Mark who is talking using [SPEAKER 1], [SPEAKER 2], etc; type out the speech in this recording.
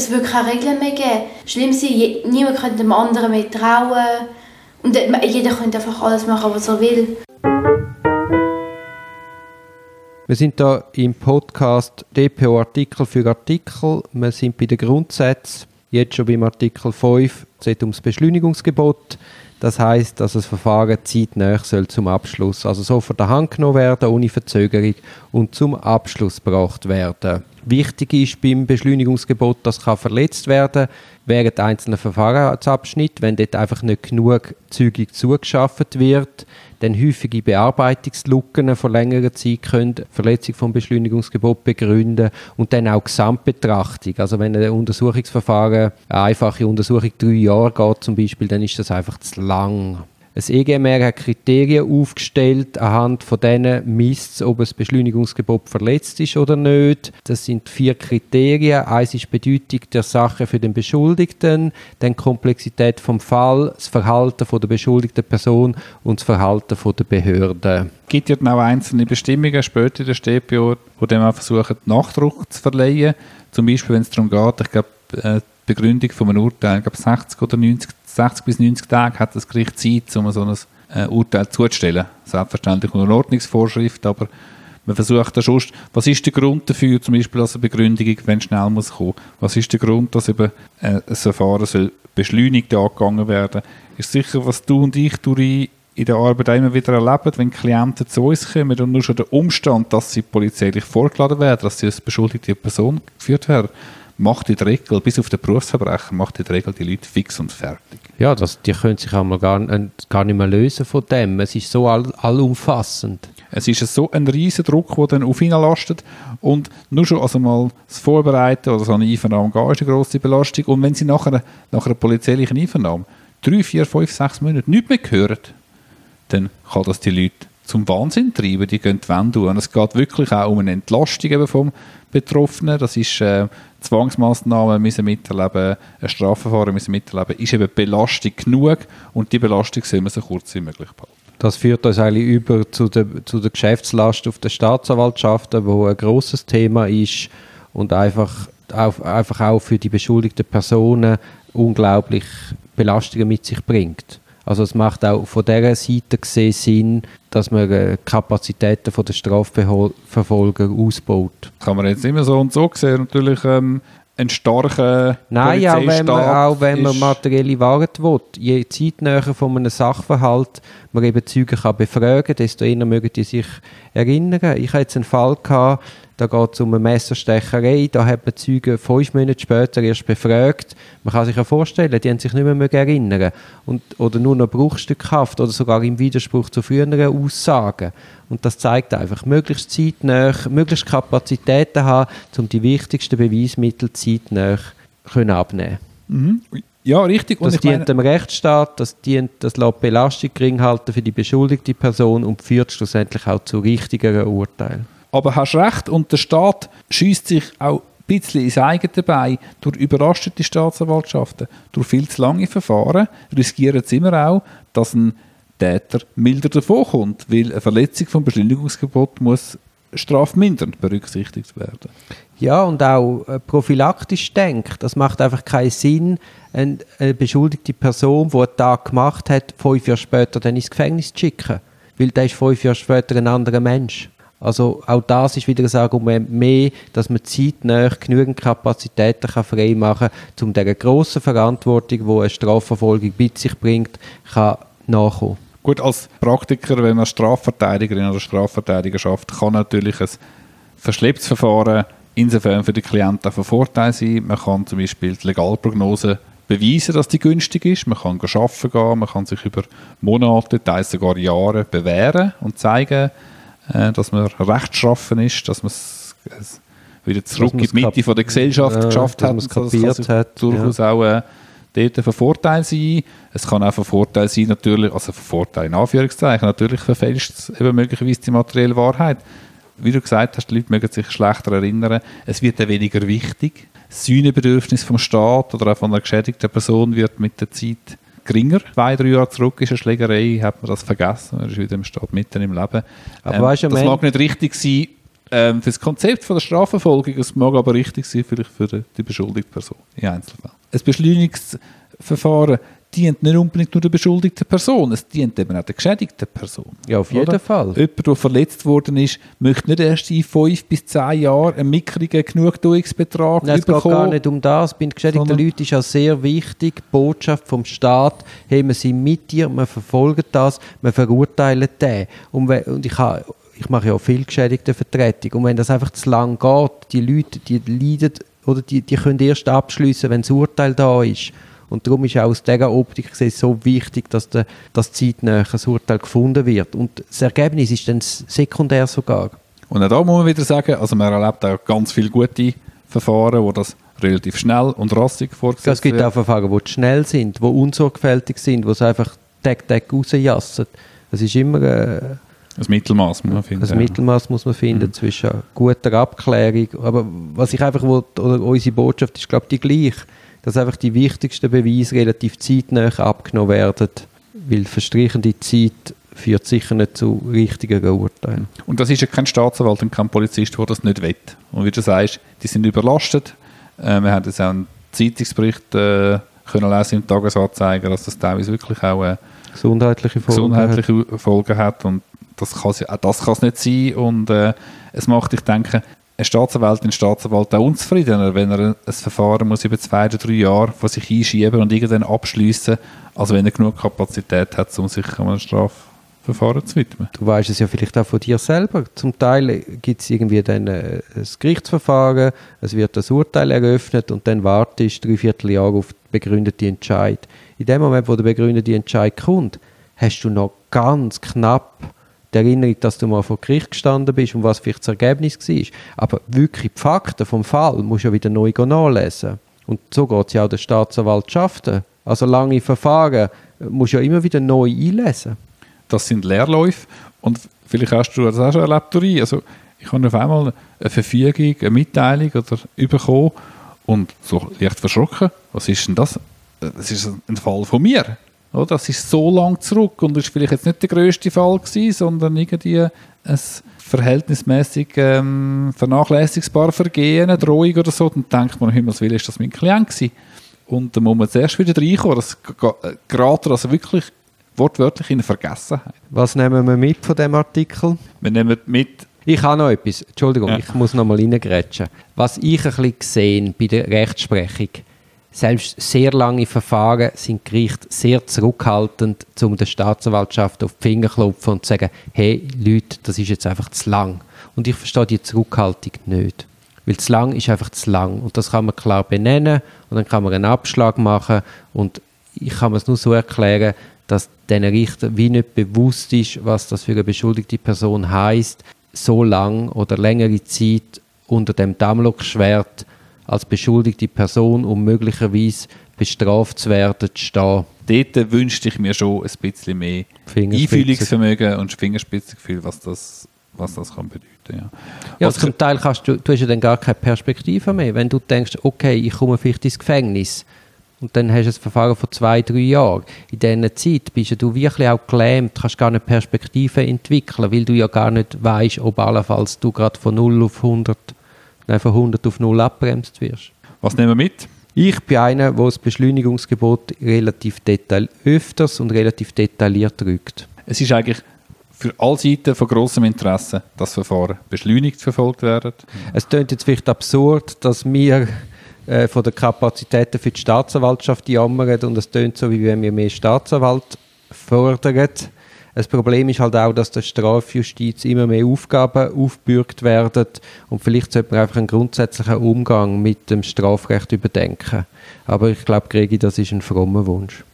[SPEAKER 1] es wird keine Regeln mehr geben. Schlimm ist, niemand könnte dem anderen mehr trauen. Und jeder könnte einfach alles machen, was er will.
[SPEAKER 2] Wir sind hier im Podcast DPO Artikel für Artikel. Wir sind bei den Grundsätzen. Jetzt schon beim Artikel 5. Es geht ums Beschleunigungsgebot. Das heißt, dass das Verfahren zeitnah soll zum Abschluss, also so von der Hand genommen werden, ohne Verzögerung und zum Abschluss gebracht werden. Wichtig ist beim Beschleunigungsgebot, das kann verletzt werden während einzelner Verfahrensabschnitte, wenn dort einfach nicht genug zügig zugeschafft wird, dann häufige Bearbeitungslücken von längerer Zeit können Verletzung vom Beschleunigungsgebot begründen und dann auch Gesamtbetrachtung. Also wenn ein Untersuchungsverfahren, eine einfache Untersuchung drei Jahre geht zum Beispiel, dann ist das einfach zu lang. Das EGMR hat Kriterien aufgestellt, anhand von denen misst ob das Beschleunigungsgebot verletzt ist oder nicht. Das sind vier Kriterien. Eins ist Bedeutung der Sache für den Beschuldigten, dann Komplexität vom Fall, das Verhalten von der beschuldigten Person und das Verhalten von der Behörde.
[SPEAKER 3] Es gibt ja auch einzelne Bestimmungen später in der StPO, die dem versuchen, Nachdruck zu verleihen. Zum Beispiel, wenn es darum geht, ich glaube, äh, Begründung von einem Urteil, ich glaube 60 oder 90 60 bis 90 Tage hat das Gericht Zeit, um so ein äh, Urteil zuzustellen. Selbstverständlich unter Ordnungsvorschrift, aber man versucht da schon, was ist der Grund dafür, zum Beispiel als eine Begründung, wenn schnell muss kommen? Was ist der Grund, dass eben äh, ein Verfahren soll beschleunigt angegangen werden? Ist sicher, was du und ich durch in der Arbeit immer wieder erleben, wenn Klienten zu uns kommen und nur schon der Umstand, dass sie polizeilich vorgeladen werden, dass sie als beschuldigte Person geführt werden, macht in der Regel, bis auf den Berufsverbrecher, macht in der Regel die Leute fix und fertig.
[SPEAKER 2] Ja, das, die können sich einmal gar, gar nicht mehr lösen von dem. Es ist so all, allumfassend.
[SPEAKER 3] Es ist so ein riesen Druck, der dann auf ihn lastet und nur schon also mal das Vorbereiten oder so eine Einvernahme gehen, ist eine grosse Belastung. Und wenn sie nachher, nach einer polizeilichen Einvernahme drei, vier, fünf, sechs Monate nichts mehr hören, dann kann das die Leute zum Wahnsinn treiben, die gehen die Wände Und es geht wirklich auch um eine Entlastung eben vom Betroffenen. Das ist äh, Zwangsmaßnahmen müssen miterleben, ein Strafverfahren müssen miterleben, ist eben Belastung genug und die Belastung soll man so kurz wie möglich behalten.
[SPEAKER 2] Das führt uns eigentlich über zu der, zu der Geschäftslast auf der Staatsanwaltschaften, wo ein großes Thema ist und einfach, auch, einfach auch für die beschuldigten Personen unglaublich Belastungen mit sich bringt. Also es macht auch von dieser Seite gesehen Sinn, dass man äh, Kapazitäten der Strafverfolger ausbaut.
[SPEAKER 3] Kann man jetzt immer so und so sehen, natürlich ähm, ein starker
[SPEAKER 2] Nein, auch wenn man, auch wenn man materielle Wahrheit will. Je zeitnäher von einem Sachverhalt man eben Zeugen kann befragen kann, desto eher mögen die sich erinnern. Ich hatte jetzt einen Fall, gehabt, da geht es um eine Messerstecherei, da hat man Zeugen fünf Monate später erst befragt. Man kann sich ja vorstellen, die haben sich nicht mehr erinnern und, oder nur noch bruchstückhaft oder sogar im Widerspruch zu früheren Aussagen. Und das zeigt einfach, möglichst zeitnah, möglichst Kapazitäten haben, um die wichtigsten Beweismittel zeitnah können abnehmen
[SPEAKER 3] mhm. Ja, richtig.
[SPEAKER 2] Und das dient dem Rechtsstaat, das dient, das lässt Belastung gering halten für die beschuldigte Person und führt schlussendlich auch zu richtigeren Urteilen.
[SPEAKER 3] Aber hast recht, und der Staat schießt sich auch ein bisschen ins eigene Bein durch überraschte Staatsanwaltschaften, durch viel zu lange Verfahren, riskieren sie immer auch, dass ein Täter milder davonkommt, weil eine Verletzung vom Beschleunigungsgebot muss strafmindernd berücksichtigt werden.
[SPEAKER 2] Ja, und auch äh, prophylaktisch denkt. Das macht einfach keinen Sinn, eine, eine beschuldigte Person, die einen Tag gemacht hat, fünf Jahre später dann ins Gefängnis zu schicken. Weil der ist fünf Jahre später ein anderer Mensch. Also auch das ist wieder ein Argument mehr, dass man zeitnah genügend Kapazitäten kann frei machen kann, um dieser grossen Verantwortung, die eine Strafverfolgung mit sich bringt, kann nachkommen.
[SPEAKER 3] Gut, als Praktiker, wenn man Strafverteidigerin oder Strafverteidiger schafft, kann natürlich ein verschlepptes Verfahren insofern für den Klienten von Vorteil sein. Man kann zum Beispiel die Legalprognose beweisen, dass die günstig ist. Man kann arbeiten gehen, man kann sich über Monate, teils sogar Jahre bewähren und zeigen, äh, dass man rechtschaffen ist, dass man es wieder zurück in die Mitte von der Gesellschaft ja, geschafft hat.
[SPEAKER 2] Dass es kapiert hat.
[SPEAKER 3] Durchaus ja. auch äh, dort von Vorteil sein. Es kann auch von Vorteil sein, natürlich, also von Vorteil in Anführungszeichen, natürlich verfälscht es eben möglicherweise die materielle Wahrheit. Wie du gesagt hast, die Leute mögen sich schlechter erinnern. Es wird dann weniger wichtig. Das Sühnebedürfnis vom Staat oder auch von einer geschädigten Person wird mit der Zeit geringer. Zwei, drei Jahre zurück ist eine Schlägerei, hat man das vergessen. Er ist wieder im Staat mitten im Leben.
[SPEAKER 2] Aber ähm, weißt
[SPEAKER 3] das mag nicht richtig sein ähm, für das Konzept von der Strafverfolgung, es mag aber richtig sein, vielleicht für die beschuldigte Person in Einzelfällen. Ein Beschleunigungsverfahren dient nicht unbedingt nur der beschuldigten Person, es dient eben auch der geschädigten Person.
[SPEAKER 2] Ja, auf jeden
[SPEAKER 3] Oder?
[SPEAKER 2] Fall.
[SPEAKER 3] Jemand, der verletzt worden ist, möchte nicht erst in fünf bis zehn Jahren einen mickrigen Genugtuungsbetrag
[SPEAKER 2] Nein, es geht gar nicht um das. Bei den geschädigten Leuten ist auch sehr wichtig, die Botschaft vom Staat, hey, wir sind mit dir, wir verfolgen das, wir verurteilen den. Und, und ich, habe, ich mache ja auch viel geschädigte Vertretung. Und wenn das einfach zu lang geht, die Leute, die leiden, oder die, die können erst abschließen, wenn das Urteil da ist. Und darum ist auch aus dieser Optik gesehen so wichtig, dass der, das zeitnah ein Urteil gefunden wird. Und das Ergebnis ist dann sekundär sogar.
[SPEAKER 3] Und auch da muss man wieder sagen, also man erlebt auch ganz viele gute Verfahren, wo das relativ schnell und rassig vorgesetzt
[SPEAKER 2] Es gibt
[SPEAKER 3] wird.
[SPEAKER 2] auch Verfahren, die schnell sind, die unsorgfältig sind, die es einfach Tag, Tag rausjassen. Es ist immer äh,
[SPEAKER 3] Das Mittelmaß, muss man finden.
[SPEAKER 2] ein Mittelmaß muss man finden zwischen guter Abklärung. Aber was ich einfach will, oder unsere Botschaft ist, glaube ich, die gleiche, dass einfach die wichtigsten Beweise relativ zeitnah abgenommen werden, weil verstrichende Zeit führt sicher nicht zu richtigen Urteilen.
[SPEAKER 3] Und das ist ja kein Staatsanwalt und kein Polizist, der das nicht will. Und wie du sagst, die sind überlastet. Äh, wir haben jetzt auch einen Zeitungsbericht äh, können lesen im Tagesanzeiger, dass das teilweise wirklich auch äh,
[SPEAKER 2] Gesundheitliche Folgen. hat.
[SPEAKER 3] gesundheitliche Folgen hat und das kann auch das kann es nicht sein und äh, es macht, ich denke, ein Staatsanwalt, ein Staatsanwalt auch unzufriedener, wenn er ein Verfahren muss über zwei oder drei Jahre von sich einschieben und irgendwann abschließen, als wenn er genug Kapazität hat, um sich einem Strafverfahren zu widmen.
[SPEAKER 2] Du weißt es ja vielleicht auch von dir selber. Zum Teil gibt es irgendwie dann äh, ein Gerichtsverfahren, es wird das Urteil eröffnet und dann wartest du drei Vierteljahre auf den begründeten Entscheid. In dem Moment, wo der begründete Entscheid kommt, hast du noch ganz knapp die Erinnerung, dass du mal vor Gericht gestanden bist und was vielleicht das Ergebnis war. Aber wirklich die Fakten vom Fall musst du ja wieder neu nachlesen. Und so geht es ja auch den Staatsanwaltschaften. Also lange Verfahren äh, musst du ja immer wieder neu einlesen.
[SPEAKER 3] das sind Leerläufe und vielleicht hast du das auch schon erlebt, Dori. also ich habe auf einmal eine Verfügung, eine Mitteilung oder bekommen und so leicht verschrocken, was ist denn das? Das ist ein Fall von mir, oder? das ist so lang zurück und das ist vielleicht jetzt nicht der grösste Fall gewesen, sondern irgendwie ein verhältnismäßig ähm, vernachlässigbares Vergehen, eine Drohung oder so, dann denkt man, Himmels Willen, ist das mein Klient gewesen. Und dann muss man zuerst wieder reinkommen, das g- gerät er also wirklich wortwörtlich in Vergessenheit.
[SPEAKER 2] Was nehmen wir mit von dem Artikel?
[SPEAKER 3] Wir nehmen mit,
[SPEAKER 2] Ich habe noch etwas. Entschuldigung,
[SPEAKER 3] Ja.
[SPEAKER 2] ich muss noch mal reingrätschen. Was ich ein bisschen gesehen bei der Rechtsprechung, selbst sehr lange Verfahren sind Gerichte sehr zurückhaltend, um der Staatsanwaltschaft auf die Finger klopfen und zu sagen, hey Leute, das ist jetzt einfach zu lang. Und ich verstehe die Zurückhaltung nicht. Weil zu lang ist einfach zu lang. Und das kann man klar benennen und dann kann man einen Abschlag machen und ich kann mir es nur so erklären, dass den Richter wie nicht bewusst ist, was das für eine beschuldigte Person heißt, so lang oder längere Zeit unter dem Damoklesschwert als beschuldigte Person, um möglicherweise bestraft zu werden, zu stehen.
[SPEAKER 3] dort wünschte ich mir schon ein bisschen mehr. Einfühlungsvermögen und Fingerspitzengefühl, was das, was das kann bedeuten. Ja.
[SPEAKER 2] Ja,
[SPEAKER 3] Was
[SPEAKER 2] zum Teil kannst du, du hast ja dann gar keine Perspektive mehr. Wenn du denkst, okay, ich komme vielleicht ins Gefängnis und dann hast du ein Verfahren von zwei, drei Jahren. In dieser Zeit bist du wirklich auch gelähmt, kannst gar nicht Perspektive entwickeln, weil du ja gar nicht weißt, ob allenfalls du gerade von 0 auf 100, von 100 auf 0 abbremst wirst.
[SPEAKER 3] was nehmen wir mit?
[SPEAKER 2] Ich bin einer, der das Beschleunigungsgebot relativ detail öfters und relativ detailliert rückt.
[SPEAKER 3] Es ist eigentlich für alle Seiten von grossem Interesse, dass Verfahren beschleunigt verfolgt werden.
[SPEAKER 2] Es klingt jetzt vielleicht absurd, dass wir äh, von den Kapazitäten für die Staatsanwaltschaft jammern und es klingt so, wie wenn wir mehr Staatsanwalt fördern. Das Problem ist halt auch, dass der Strafjustiz immer mehr Aufgaben aufgebürgt werden und vielleicht sollte man einfach einen grundsätzlichen Umgang mit dem Strafrecht überdenken. Aber ich glaube, Gregi, das ist ein frommer Wunsch.